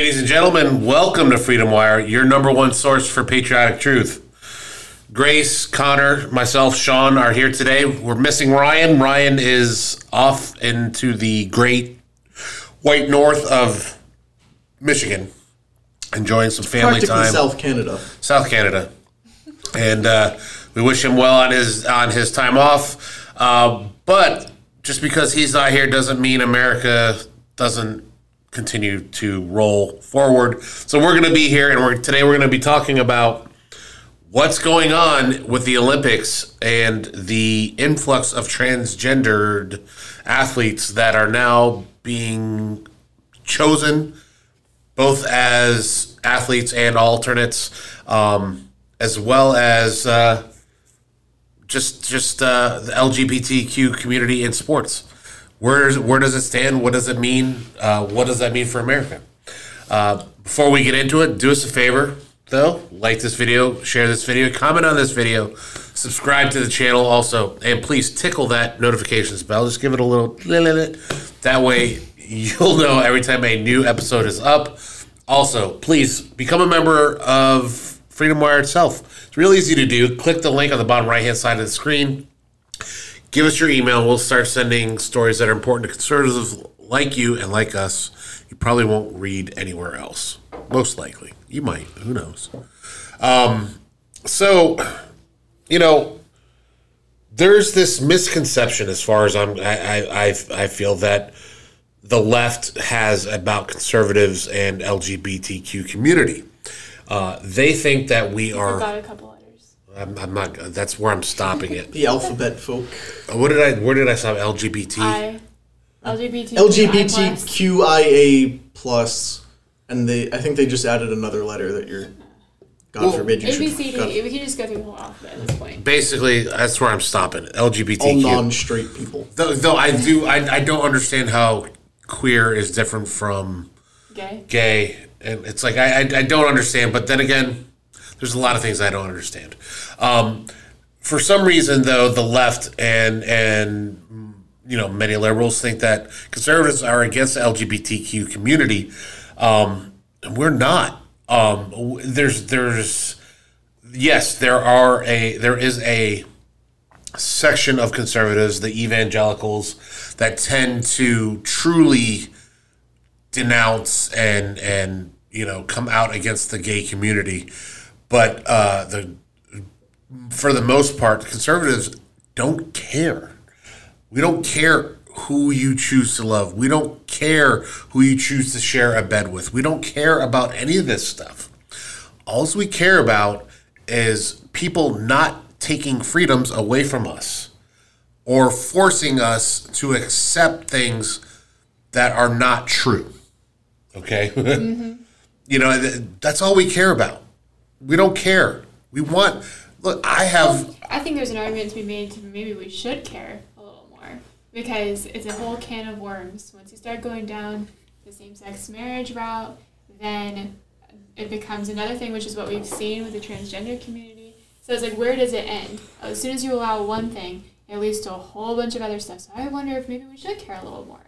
Ladies and gentlemen, welcome to Freedom Wire, your number one source for patriotic truth. Grace, Connor, myself, Sean are here today. We're missing Ryan. Ryan is off into the great white north of Michigan, enjoying some family Practically time. South Canada. South Canada, and uh, we wish him well on his on his time off. Uh, but just because he's not here doesn't mean America doesn't continue to roll forward. So we're going to be here, and we're today we're going to be talking about what's going on with the Olympics and the influx of transgendered athletes that are now being chosen both as athletes and alternates, um, as well as uh, just just uh, the LGBTQ community in sports. Where where does it stand? What does it mean? Uh, what does that mean for America? Uh, before we get into it, do us a favor though, like this video, share this video, comment on this video, subscribe to the channel also, and please tickle that notifications bell. Just give it a little that way you'll know every time a new episode is up. Also, please become a member of Freedom Wire itself. It's real easy to do. Click the link on the bottom right hand side of the screen. Give us your email. We'll start sending stories that are important to conservatives like you and like us. You probably won't read anywhere else. Most likely. You might. Who knows? Um, so, you know, there's this misconception as far as I'm, I, I, I, I feel that the left has about conservatives and LGBTQ community. Uh, they think that we are. Got a couple letters. I'm, I'm not. That's where I'm stopping it. The alphabet folk. Uh, what did I? Where did I stop? LGBT. I LGBT LGBTQIA plus, and they I think they just added another letter that you're. God Well, forbid you should. ABCD. God- We can just go through the whole alphabet at this point. Basically, that's where I'm stopping. all non-straight people. though, though I do. I, I don't understand how queer is different from Gay. gay, and it's like I, I I don't understand. But then again, there's a lot of things I don't understand. Um, for some reason, though, the left and and you know many liberals think that conservatives are against the LGBTQ community. Um, we're not. Um, there's there's yes, there are a there is a section of conservatives, the evangelicals, that tend to truly denounce and and you know come out against the gay community, but uh, the for the most part, conservatives don't care. We don't care who you choose to love. We don't care who you choose to share a bed with. We don't care about any of this stuff. All we care about is people not taking freedoms away from us or forcing us to accept things that are not true. Okay? you know, that's all we care about. We don't care. We want, look, I have. Well, I think there's an argument to be made to maybe we should care a little more because it's a whole can of worms. Once you start going down the same-sex marriage route, then it becomes another thing, which is what we've seen with the transgender community. So it's like, where does it end? Oh, as soon as you allow one thing, it leads to a whole bunch of other stuff. So I wonder if maybe we should care a little more.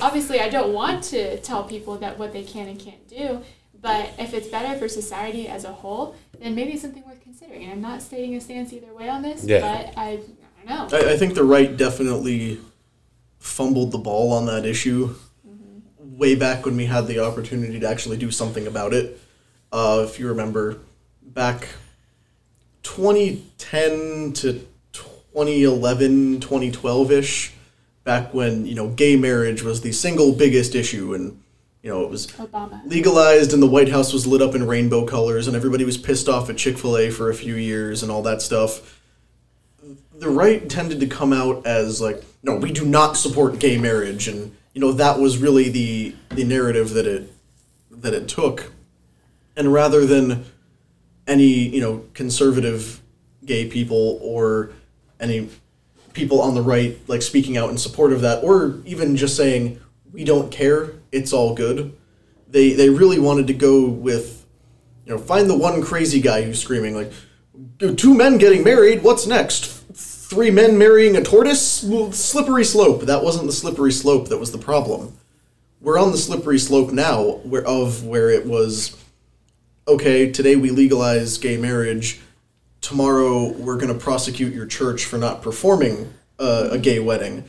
Obviously, I don't want to tell people that what they can and can't do, but if it's better for society as a whole, then maybe it's something worth considering. And I'm not stating a stance either way on this, Yeah. but I, I don't know. I, I think the right definitely fumbled the ball on that issue way back when we had the opportunity to actually do something about it. Uh, if you remember, back 2010 to 2011, 2012 ish, back when you know gay marriage was the single biggest issue, and you know it was Obama. legalized and the White House was lit up in rainbow colors and everybody was pissed off at Chick fil A for a few years and all that stuff. The right tended to come out as like, no, we do not support gay marriage and you know, that was really the the narrative that it that it took. And rather than any, you know, conservative gay people or any people on the right like speaking out in support of that or even just saying we don't care. It's all good. They they really wanted to go with you know find the one crazy guy who's screaming like two men getting married. What's next? Three men marrying a tortoise? Well, slippery slope. That wasn't the slippery slope that was the problem. We're on the slippery slope now where of where it was okay, today we legalize gay marriage. Tomorrow we're going to prosecute your church for not performing uh, a gay wedding.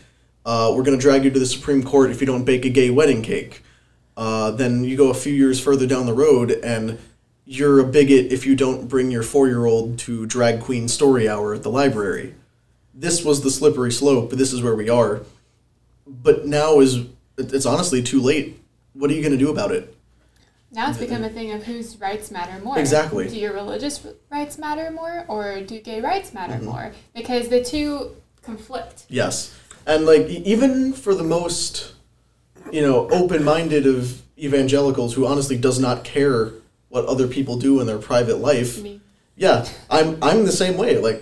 Uh, we're going to drag you to the Supreme Court if you don't bake a gay wedding cake. Uh, then you go a few years further down the road and you're a bigot if you don't bring your four year old to drag queen story hour at the library. This was the slippery slope, but this is where we are. But now is it's honestly too late. What are you going to do about it? Now it's become a thing of whose rights matter more. Exactly. Do your religious rights matter more, or do gay rights matter Mm-hmm. more? Because the two conflict. Yes. And like even for the most you know, open-minded of evangelicals who honestly does not care what other people do in their private life. Me. Yeah, I'm I'm the same way. Like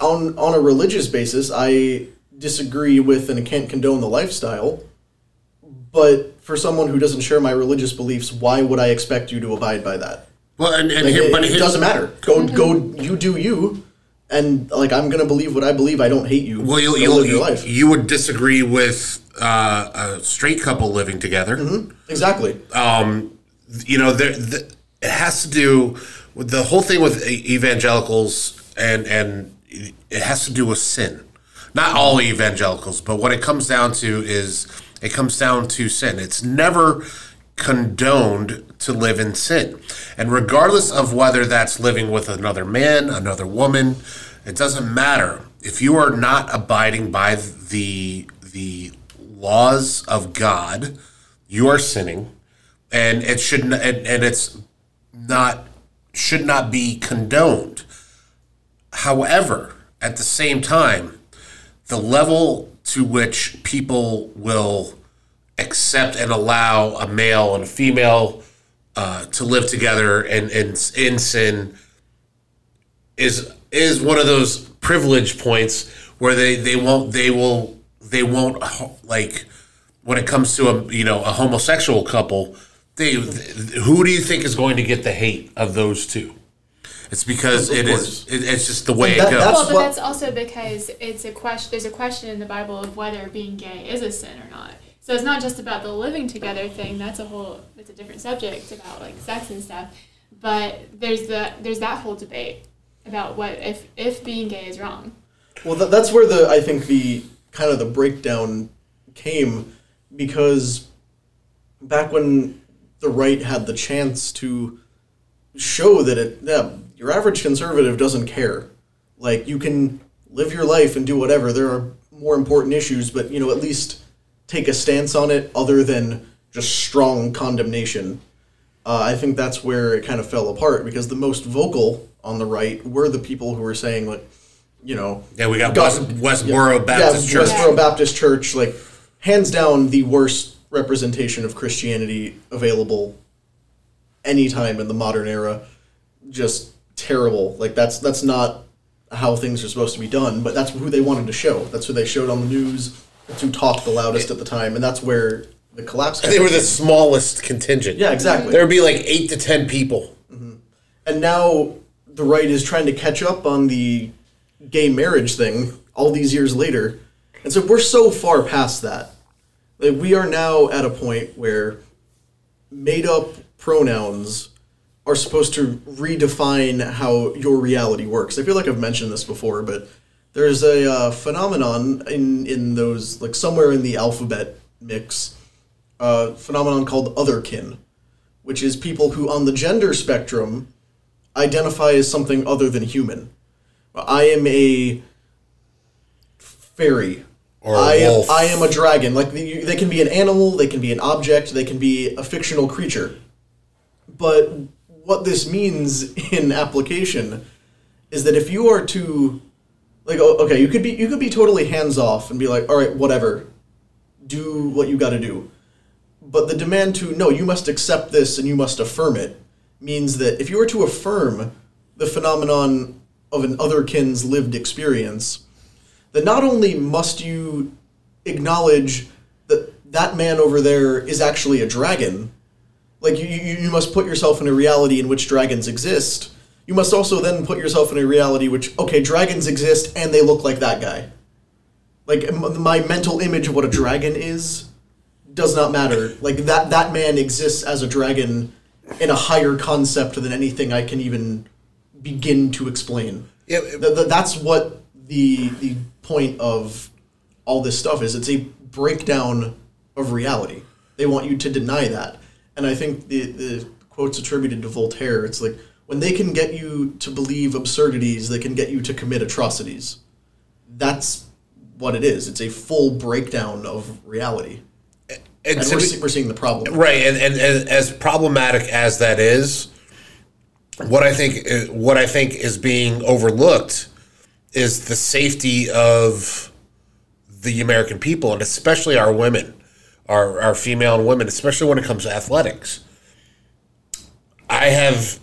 on on a religious basis, I disagree with and can't condone the lifestyle. But for someone who doesn't share my religious beliefs, why would I expect you to abide by that? Well, and, and Like, here, it, but it here, doesn't matter. Go mm-hmm. go you do you and like I'm going to believe what I believe. I don't hate you. Well, you'll, you'll, live your life. you would disagree with uh, a straight couple living together. exactly. Um, you know, there, the, it has to do with the whole thing with evangelicals, and and it has to do with sin. Not all evangelicals, but what it comes down to is it comes down to sin. It's never condoned to live in sin. And regardless of whether that's living with another man, another woman, it doesn't matter. If you are not abiding by the the laws of God, you are sinning and it should not, and, and it's not should not be condoned. However, at the same time, the level to which people will accept and allow a male and a female uh, to live together and, and in sin is is one of those privilege points where they, they won't they will they won't like when it comes to a you know a homosexual couple they who do you think is going to get the hate of those two it's because it is. it course. is it, it's just the way that- it goes that's well, but that's also because it's a question. There's a question in the Bible of whether being gay is a sin or not. So it's not just about the living together thing. That's a whole. It's a different subject about like sex and stuff. But there's the there's that whole debate about what if if being gay is wrong. Well, th- that's where the I think the kind of the breakdown came because back when the right had the chance to show that it yeah your average conservative doesn't care like you can live your life and do whatever there are more important issues but you know at least take a stance on it other than just strong condemnation uh, I think that's where it kind of fell apart because the most vocal on the right were the people who were saying like you know yeah we got God- West, Westboro Baptist yeah, Church Westboro Baptist Church, like hands down the worst representation of Christianity available anytime in the modern era. Just terrible. Like that's that's not how things are supposed to be done, but that's who they wanted to show. That's who they showed on the news. Who talked the loudest at the time, and that's where the collapse. they were the smallest contingent yeah, exactly. there would be like eight to ten people mm-hmm. And now the right is trying to catch up on the gay marriage thing all these years later. And so we're so far past that. Like we are now at a point where made up pronouns are supposed to redefine how your reality works. I feel like I've mentioned this before, but there's a uh, phenomenon in in those like somewhere in the alphabet mix, uh, phenomenon called otherkin, which is people who on the gender spectrum identify as something other than human. I am a fairy. Or a I am, wolf. I am a dragon. Like the, they can be an animal, they can be an object, they can be a fictional creature. But what this means in application is that if you are to like oh, okay, you could be you could be totally hands off and be like, "All right, whatever. Do what you got to do." But the demand to no, you must accept this and you must affirm it means that if you were to affirm the phenomenon of an otherkin's lived experience, then not only must you acknowledge that that man over there is actually a dragon, like you, you, you must put yourself in a reality in which dragons exist. You must also then put yourself in a reality which, okay, dragons exist and they look like that guy. Like my mental image of what a dragon is does not matter. Like that that man exists as a dragon in a higher concept than anything I can even begin to explain. Yeah, Th- th- that's what the the point of all this stuff is. It's a breakdown of reality. They want you to deny that, and I think the the quotes attributed to Voltaire. It's like when they can get you to believe absurdities, they can get you to commit atrocities. That's what it is. It's a full breakdown of reality, and and to we're, be- we're seeing the problem. Right, and, and, and as problematic as that is, what I think uh, what I think is being overlooked is the safety of the American people, and especially our women, our our female and women, especially when it comes to athletics. I have,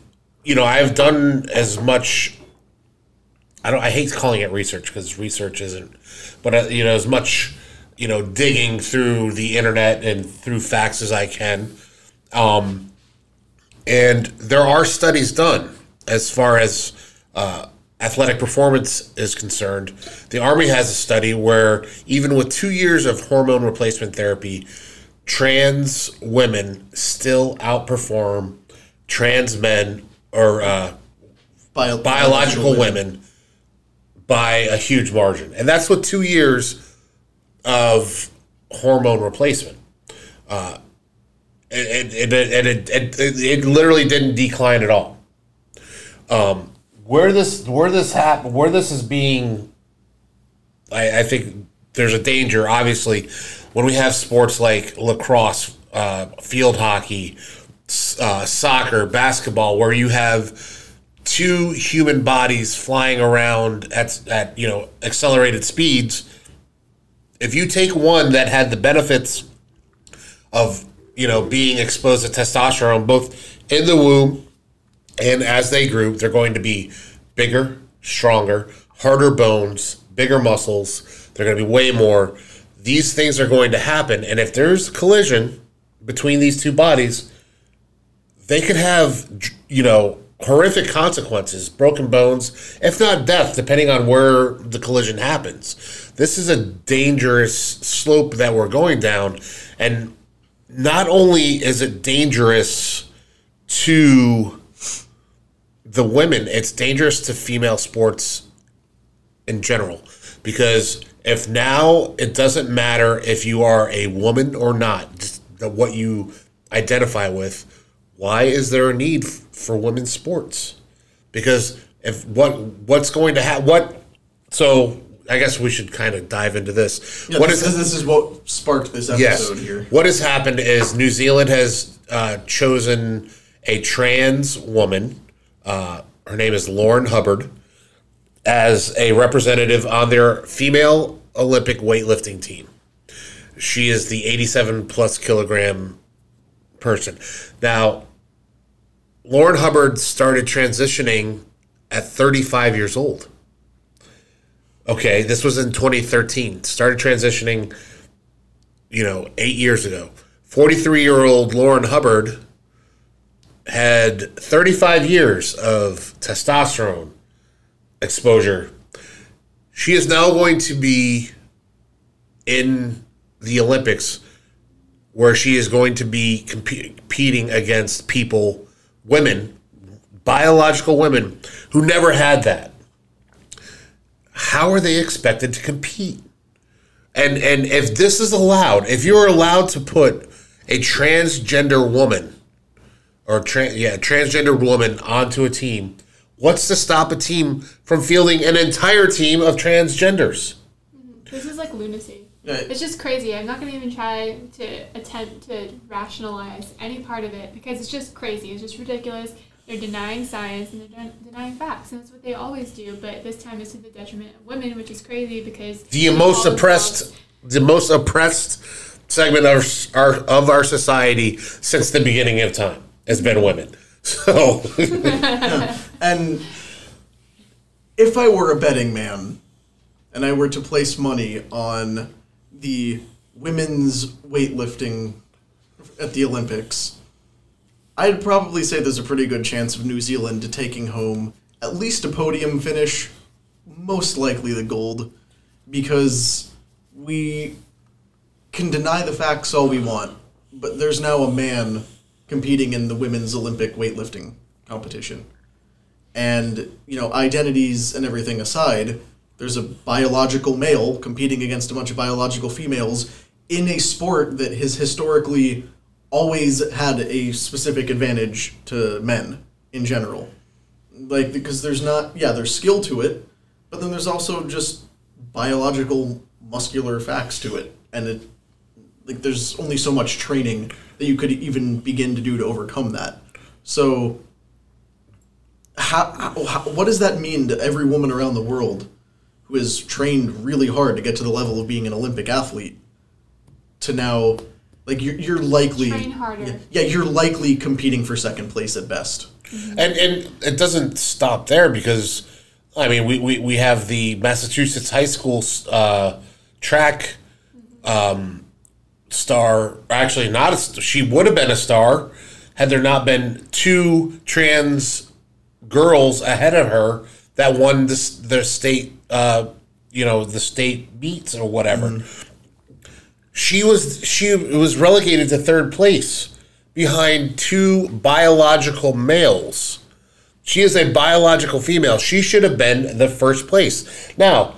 you know, I have done as much. I don't. I hate calling it research because research isn't, but uh, you know, as much, you know, digging through the internet and through facts as I can, um, and there are studies done as far as uh, athletic performance is concerned. The Army has a study where even with two years of hormone replacement therapy, trans women still outperform trans men or uh, Bio- biological women by a huge margin. And that's with two years of hormone replacement. Uh, and and, and it, it, it, it literally didn't decline at all. Um, where this where this hap- where this is being, I, I think there's a danger. Obviously, when we have sports like lacrosse, uh, field hockey, uh, soccer, basketball, where you have two human bodies flying around at at you know accelerated speeds. If you take one that had the benefits of you know being exposed to testosterone both in the womb and as they grew, they're going to be bigger, stronger, harder bones, bigger muscles. They're going to be way more. These things are going to happen, and if there's collision between these two bodies, they could have you know horrific consequences broken bones if not death depending on where the collision happens. This is a dangerous slope that we're going down and not only is it dangerous to the women it's dangerous to female sports in general. Because if now it doesn't matter if you are a woman or not what you identify with why is there a need f- for women's sports because if what what's going to happen what so i guess we should kind of dive into this Yeah, what this, is is, this is what sparked this Yes. episode here. What has happened is New Zealand has uh, chosen a trans woman. Uh, her name is Laurel Hubbard as a representative on their female Olympic weightlifting team. She is the 87 plus kilogram person. Now, Laurel Hubbard started transitioning at 35 years old. Okay, this was in 2013. Started transitioning you know, eight years ago. 43 year old Laurel Hubbard had 35 years of testosterone exposure. She is now going to be in the Olympics where she is going to be compe- competing against people, women, biological women who never had that. How are they expected to compete? And and if this is allowed, if you're allowed to put a transgender woman or trans yeah, transgender woman onto a team, what's to stop a team from fielding an entire team of transgenders? This is like lunacy. Yeah. It's just crazy. I'm not going to even try to attempt to rationalize any part of it because it's just crazy. It's just ridiculous. They're denying science and they're den- denying facts, and that's what they always do. But this time it's to the detriment of women, which is crazy because The most oppressed, themselves- the most oppressed segment of our of our society since the beginning of time has been women. So And if I were a betting man and I were to place money on the women's weightlifting at the Olympics, I'd probably say there's a pretty good chance of New Zealand taking home at least a podium finish, most likely the gold, because we can deny the facts all we want, but there's now a man competing in the women's Olympic weightlifting competition. And, you know, identities and everything aside, there's a biological male competing against a bunch of biological females in a sport that has historically always had a specific advantage to men in general. Like, because there's not, yeah, there's skill to it, but then there's also just biological muscular facts to it. And it, like, there's only so much training that you could even begin to do to overcome that. So, how, how, what does that mean to every woman around the world who has trained really hard to get to the level of being an Olympic athlete to now, like, you're, you're likely. Train harder. Yeah, yeah, you're likely competing for second place at best. And and it doesn't stop there because I mean we, we, we have the Massachusetts high school uh, track um, star. Actually, not a, she would have been a star had there not been two trans girls ahead of her that won this the state uh, you know the state meets or whatever. She was she was relegated to third place behind two biological males. She is a biological female. She should have been the first place. Now,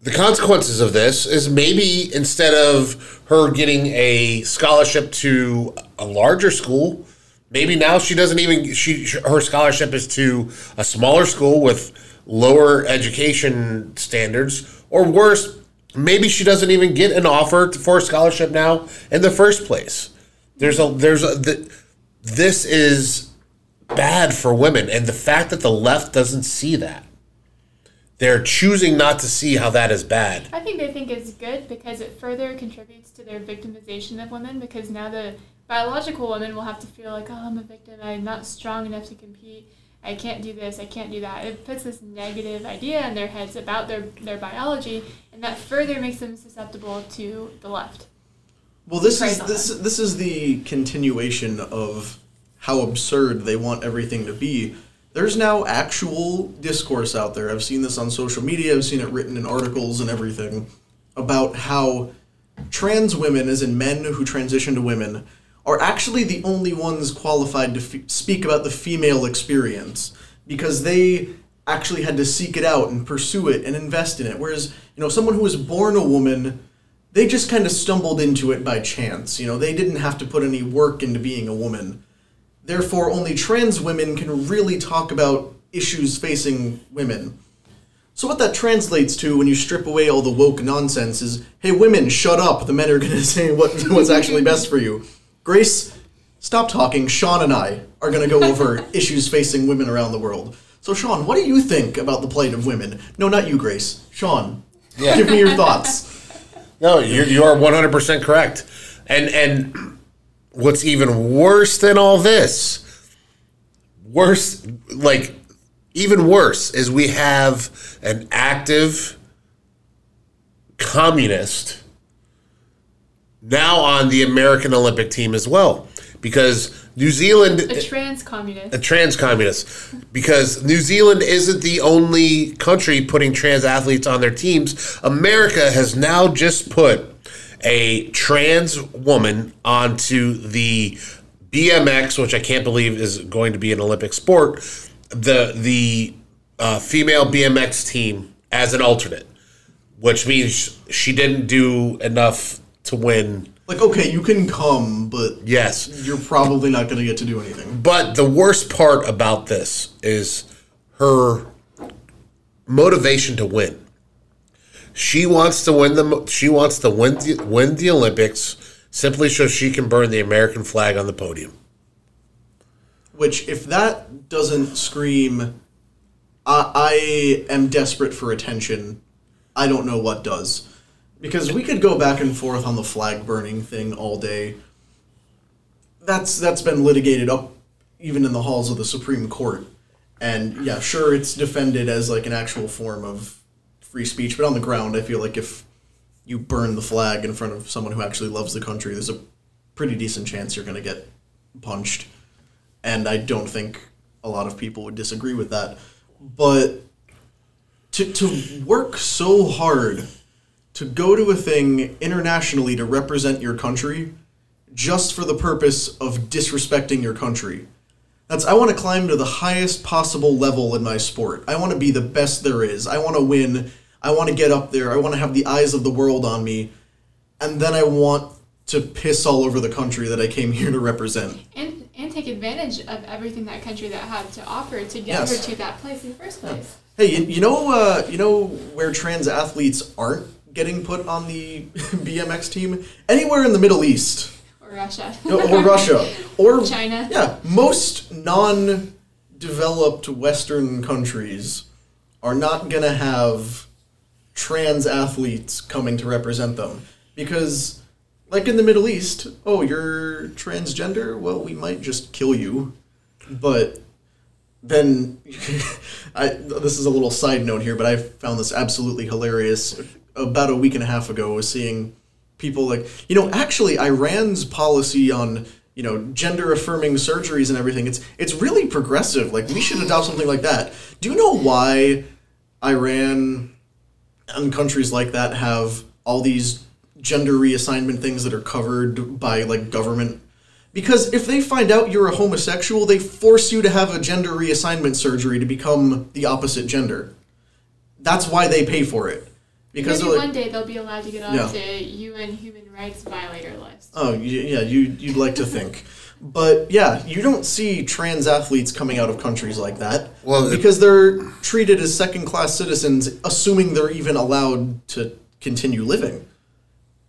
the consequences of this is maybe instead of her getting a scholarship to a larger school, maybe now she doesn't even she her scholarship is to a smaller school with lower education standards or worse, maybe she doesn't even get an offer for a scholarship now in the first place. There's a there's a the, this is bad for women and the fact that the left doesn't see that. They're choosing not to see how that is bad. I think they think it's good because it further contributes to their victimization of women because now the biological woman will have to feel like, oh, I'm a victim. I'm not strong enough to compete. I can't do this. I can't do that. It puts this negative idea in their heads about their, their biology, and that further makes them susceptible to the left. Well, this is this this is the continuation of how absurd they want everything to be. There's now actual discourse out there. I've seen this on social media. I've seen it written in articles and everything about how trans women, as in men who transition to women, are actually the only ones qualified to f- speak about the female experience because they actually had to seek it out and pursue it and invest in it. Whereas, you know, someone who was born a woman they just kind of stumbled into it by chance. You know, they didn't have to put any work into being a woman. Therefore, only trans women can really talk about issues facing women. So, what that translates to when you strip away all the woke nonsense is hey, women, shut up. The men are going to say what, what's actually best for you. Grace, stop talking. Sean and I are going to go over issues facing women around the world. So, Sean, what do you think about the plight of women? No, not you, Grace. Sean, Yeah. give me your thoughts. No, you're, you are 100% correct. And and what's even worse than all this, worse, like, even worse, is we have an active communist now on the American Olympic team as well. Because New Zealand A trans communist. a trans communist because New Zealand isn't the only country putting trans athletes on their teams. America has now just put a trans woman onto the BMX, which I can't believe is going to be an Olympic sport, the the uh, female BMX team as an alternate, which means she didn't do enough to win. Like, okay, you can come, but Yes. you're probably not going to get to do anything. But the worst part about this is her motivation to win. She wants to win the she wants to win the, win the Olympics simply so she can burn the American flag on the podium. Which, if that doesn't scream, I, I am desperate for attention, I don't know what does. Because we could go back and forth on the flag burning thing all day. That's that's been litigated up even in the halls of the Supreme Court. And yeah, sure it's defended as like an actual form of free speech, but on the ground I feel like if you burn the flag in front of someone who actually loves the country, there's a pretty decent chance you're going to get punched. And I don't think a lot of people would disagree with that. But to, to work so hard to go to a thing internationally to represent your country just for the purpose of disrespecting your country. That's I want to climb to the highest possible level in my sport. I want to be the best there is. I want to win. I want to get up there. I want to have the eyes of the world on me. And then I want to piss all over the country that I came here to represent. And and take advantage of everything that country that had to offer to get Yes. her to that place in the first place. Hey, you, you know, uh, you know where trans athletes aren't getting put on the BMX team? Anywhere in the Middle East Or Russia. or Russia or China. Yeah, most non-developed Western countries are not gonna have trans athletes coming to represent them because, like in the Middle East, oh, you're transgender. Well, we might just kill you, but then I this is a little side note here, but I found this absolutely hilarious. About a week and a half ago, was seeing people like you know actually Iran's policy on you know gender affirming surgeries and everything it's it's really progressive. Like we should adopt something like that. Do you know why Iran and countries like that have all these gender reassignment things that are covered by like government because if they find out you're a homosexual, they force you to have a gender reassignment surgery to become the opposite gender. That's why they pay for it. Because Maybe they're one like, day they'll be allowed to get on Yeah. to UN human rights violator list. oh yeah, you you'd like to think, but yeah, you don't see trans athletes coming out of countries like that. Well, it- because they're treated as second class citizens, assuming they're even allowed to continue living.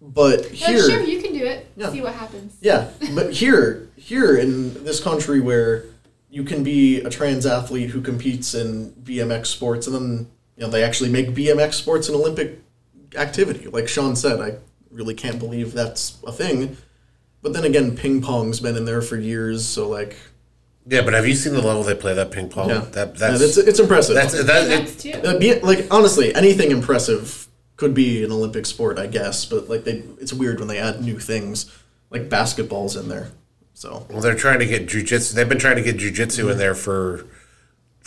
But No, here, sure, you can do it. Yeah. See what happens. Yeah, but here, here in this country where you can be a trans athlete who competes in BMX sports, and then you know they actually make BMX sports an Olympic activity. Like Sean said, I really can't believe that's a thing. But then again, ping pong's been in there for years, so like, Yeah, but have you seen the level they play that ping pong? yeah, That Yeah, that's it's, it's impressive. that's that. That's It, too. Uh, like honestly, anything impressive could be an Olympic sport, I guess. But like they, it's weird when they add new things, like basketball's in there. So well, they're trying to get jujitsu. They've been trying to get jujitsu in there for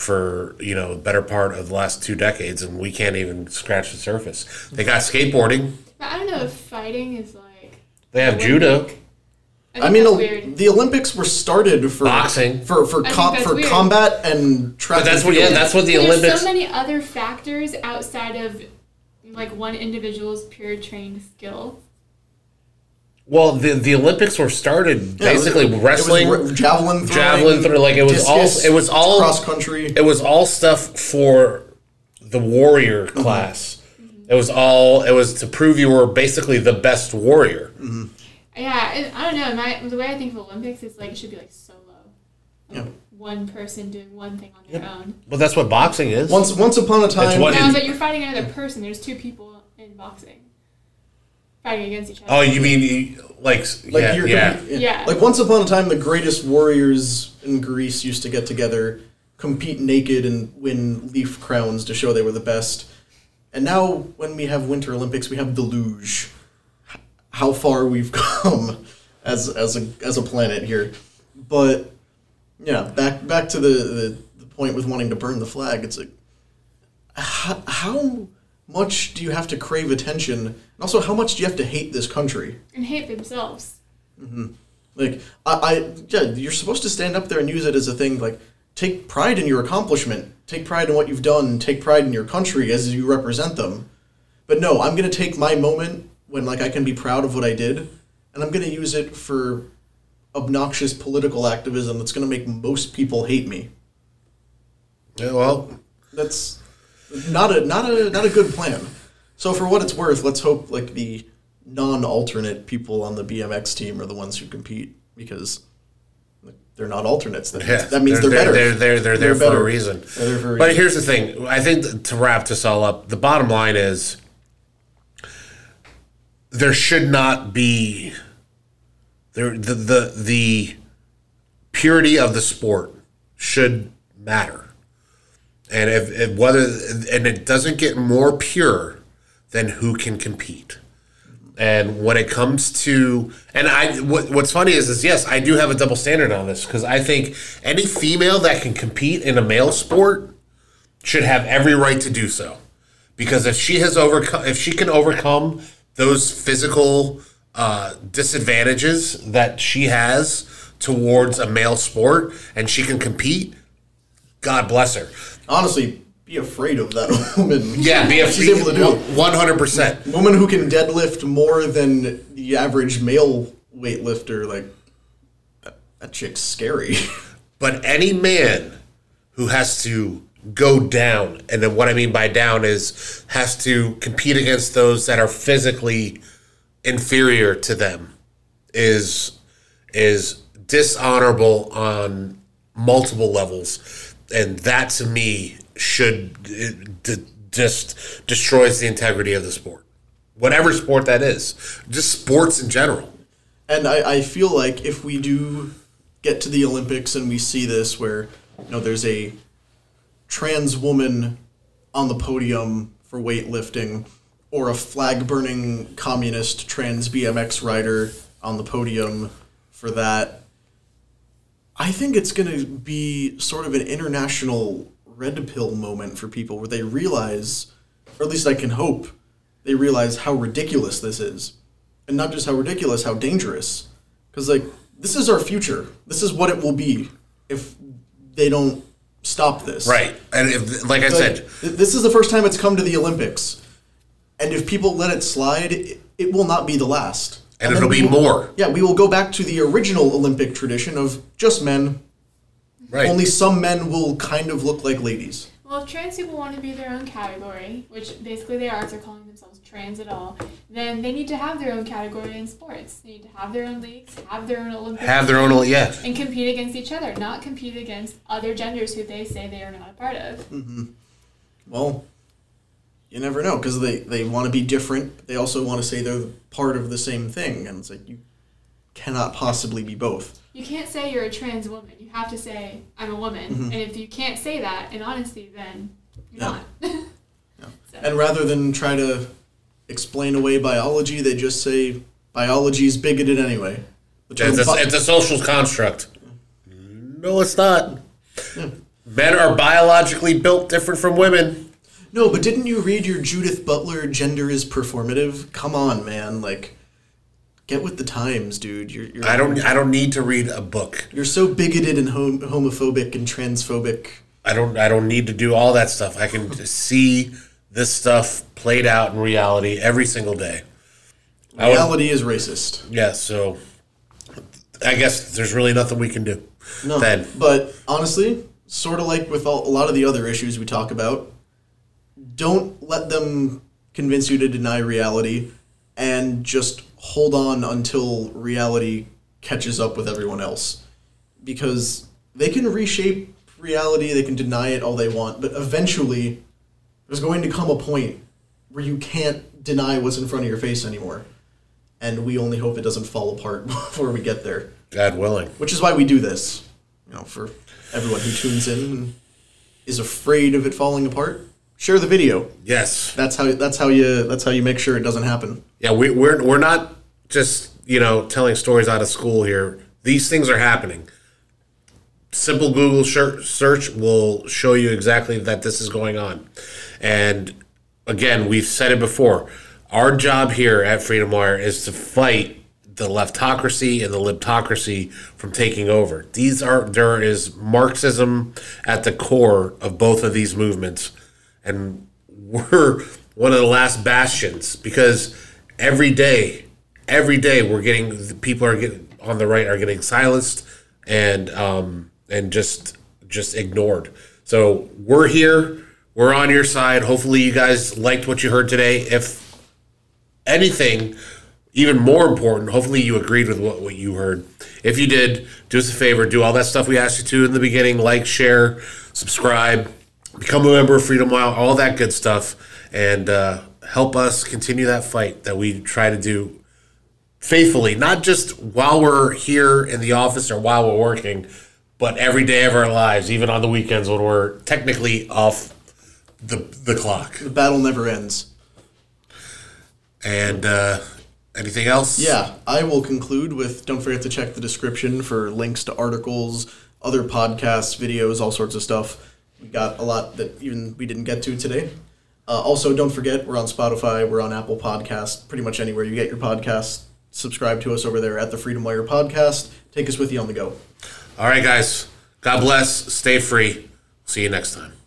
for you know the better part of the last two decades, and we can't even scratch the surface. They got skateboarding. But I don't know if fighting is like. They have Olympic. judo. I, think I mean, that's the, weird. the Olympics were started for Boxing. for for I com- for weird. combat and track. But that's what yeah, field. that's what the There's Olympics. so many other factors outside of like one individual's pure trained skill. Well, the the Olympics were started Yeah, it was- basically it was wrestling, javelin, throwing, javelin throw. Like it was discus, all it was all cross country. it was all stuff for the warrior Mm-hmm. class. It was all it was to prove you were basically the best warrior. Yeah, it, I don't know. My the way I think of Olympics is like it should be like solo. Like Yeah. One person doing one thing on their own. But that's what boxing is. Once once upon a time, what- Now in- that you're fighting another person, there's two people in boxing fighting against each other. oh, you mean like, like yeah, you're yeah. compe- Yeah. like once upon a time, the greatest warriors in Greece used to get together, compete naked, and win leaf crowns to show they were the best. And now, when we have Winter Olympics, we have the luge. How far we've come as as a as a planet here, but yeah, back back to the, the, the point with wanting to burn the flag. It's like how, how much do you have to crave attention, and also how much do you have to hate this country? and hate themselves. Mm-hmm. Like I, I yeah, you're supposed to stand up there and use it as a thing. Like take pride in your accomplishment, take pride in what you've done, take pride in your country as you represent them. But no, I'm gonna take my moment when like I can be proud of what I did, and I'm gonna use it for obnoxious political activism that's gonna make most people hate me. Yeah, well, That's not a not a not a good plan. So for what it's worth, let's hope like the non-alternate people on the BMX team are the ones who compete because they're not alternates. That, yeah, that means they're, better. They're they're, they're, there for a reason. They're for But reason. here's the thing. I think to wrap this all up, the bottom line is there should not be there the the the purity of the sport should matter. And if, if whether and it doesn't get more pure than who can compete. And when it comes to, and I, what, what's funny is, is yes, I do have a double standard on this because I think any female that can compete in a male sport should have every right to do so, because if she has overcome, if she can overcome those physical uh, disadvantages that she has towards a male sport, and she can compete, God bless her. Honestly, be afraid of that woman. Yeah, be a she's able to do. one hundred percent. Woman who can deadlift more than the average male weightlifter, like that, that chick's scary. But any man who has to go down, and then what I mean by down is has to compete against those that are physically inferior to them, is is dishonorable on multiple levels, and that to me should d- just destroys the integrity of the sport, whatever sport that is, just sports in general. And I, I feel like if we do get to the Olympics and we see this where, you know, there's a trans woman on the podium for weightlifting or a flag burning communist trans BMX rider on the podium for that, I think it's going to be sort of an international red pill moment for people where they realize, or at least I can hope, they realize how ridiculous this is. And not just how ridiculous, how dangerous. Because, like, this is our future. This is what it will be if they don't stop this. Right, and if, like I Like, said, this is the first time it's come to the Olympics. And if people let it slide, it, it will not be the last. And then it'll be will- more. Yeah, we will go back to the original Olympic tradition of just men. Right. Only some men will kind of look like ladies. Well, if trans people want to be their own category, which basically they are, 'cause they're calling themselves trans at all, then they need to have their own category in sports. They need to have their own leagues, have their own Olympics. have their own yeah. and compete against each other, not compete against other genders who they say they are not a part of. Mm-hmm. Well, you never know because they, they want to be different. But they also want to say they're part of the same thing. And it's like, you cannot possibly be both. You can't say you're a trans woman. You have to say I'm a woman. Mm-hmm. And if you can't say that in honesty, then you're Yeah. not. And rather than try to explain away biology, they just say biology is bigoted anyway. The It's a, bi- it's a social construct. No, it's not. Men are biologically built different from women. No, but didn't you read your Judith Butler "Gender is Performative"? Come on, man! Like, get with the times, dude. You're you're, I don't. I don't need to read a book. you're so bigoted and hom- homophobic and transphobic. I don't. I don't need to do all that stuff. I can see this stuff played out in reality every single day. I would- Reality is racist. Yeah. So, I guess there's really nothing we can do. No, Then. but honestly, sort of like with all, a lot of the other issues we talk about, don't let them convince you to deny reality, and just hold on until reality catches up with everyone else, because they can reshape reality, they can deny it all they want, but eventually, there's going to come a point where you can't deny what's in front of your face anymore, and we only hope it doesn't fall apart before we get there God willing. which is why we do this. You know, for everyone who tunes in and is afraid of it falling apart, share the video. Yes. That's how that's how you that's how you make sure it doesn't happen. Yeah, we, we're we're not just you know telling stories out of school here. These things are happening. Simple Google search will show you exactly that this is going on. And again, we've said it before. Our job here at Freedom Wire is to fight the leftocracy and the libtocracy from taking over. These are there is Marxism at the core of both of these movements, and we're one of the last bastions because every day, every day we're getting people are getting on the right are getting silenced and um, and just just ignored. So we're here. We're on your side. Hopefully, you guys liked what you heard today. If anything, even more important, hopefully you agreed with what, what you heard. If you did, do us a favor, do all that stuff we asked you to in the beginning like, share, subscribe, become a member of Freedom Wire, all that good stuff, and uh, help us continue that fight that we try to do faithfully, not just while we're here in the office or while we're working, but every day of our lives, even on the weekends when we're technically off the, the clock. The battle never ends. And uh, anything else? Yeah, I will conclude with don't forget to check the description for links to articles, other podcasts, videos, all sorts of stuff. We got a lot that even we didn't get to today. Uh, also, don't forget we're on Spotify, we're on Apple Podcast, pretty much anywhere you get your podcasts. Subscribe to us over there at the Freedom Wire Podcast. Take us with you on the go. All right, guys. God bless. Stay free. See you next time.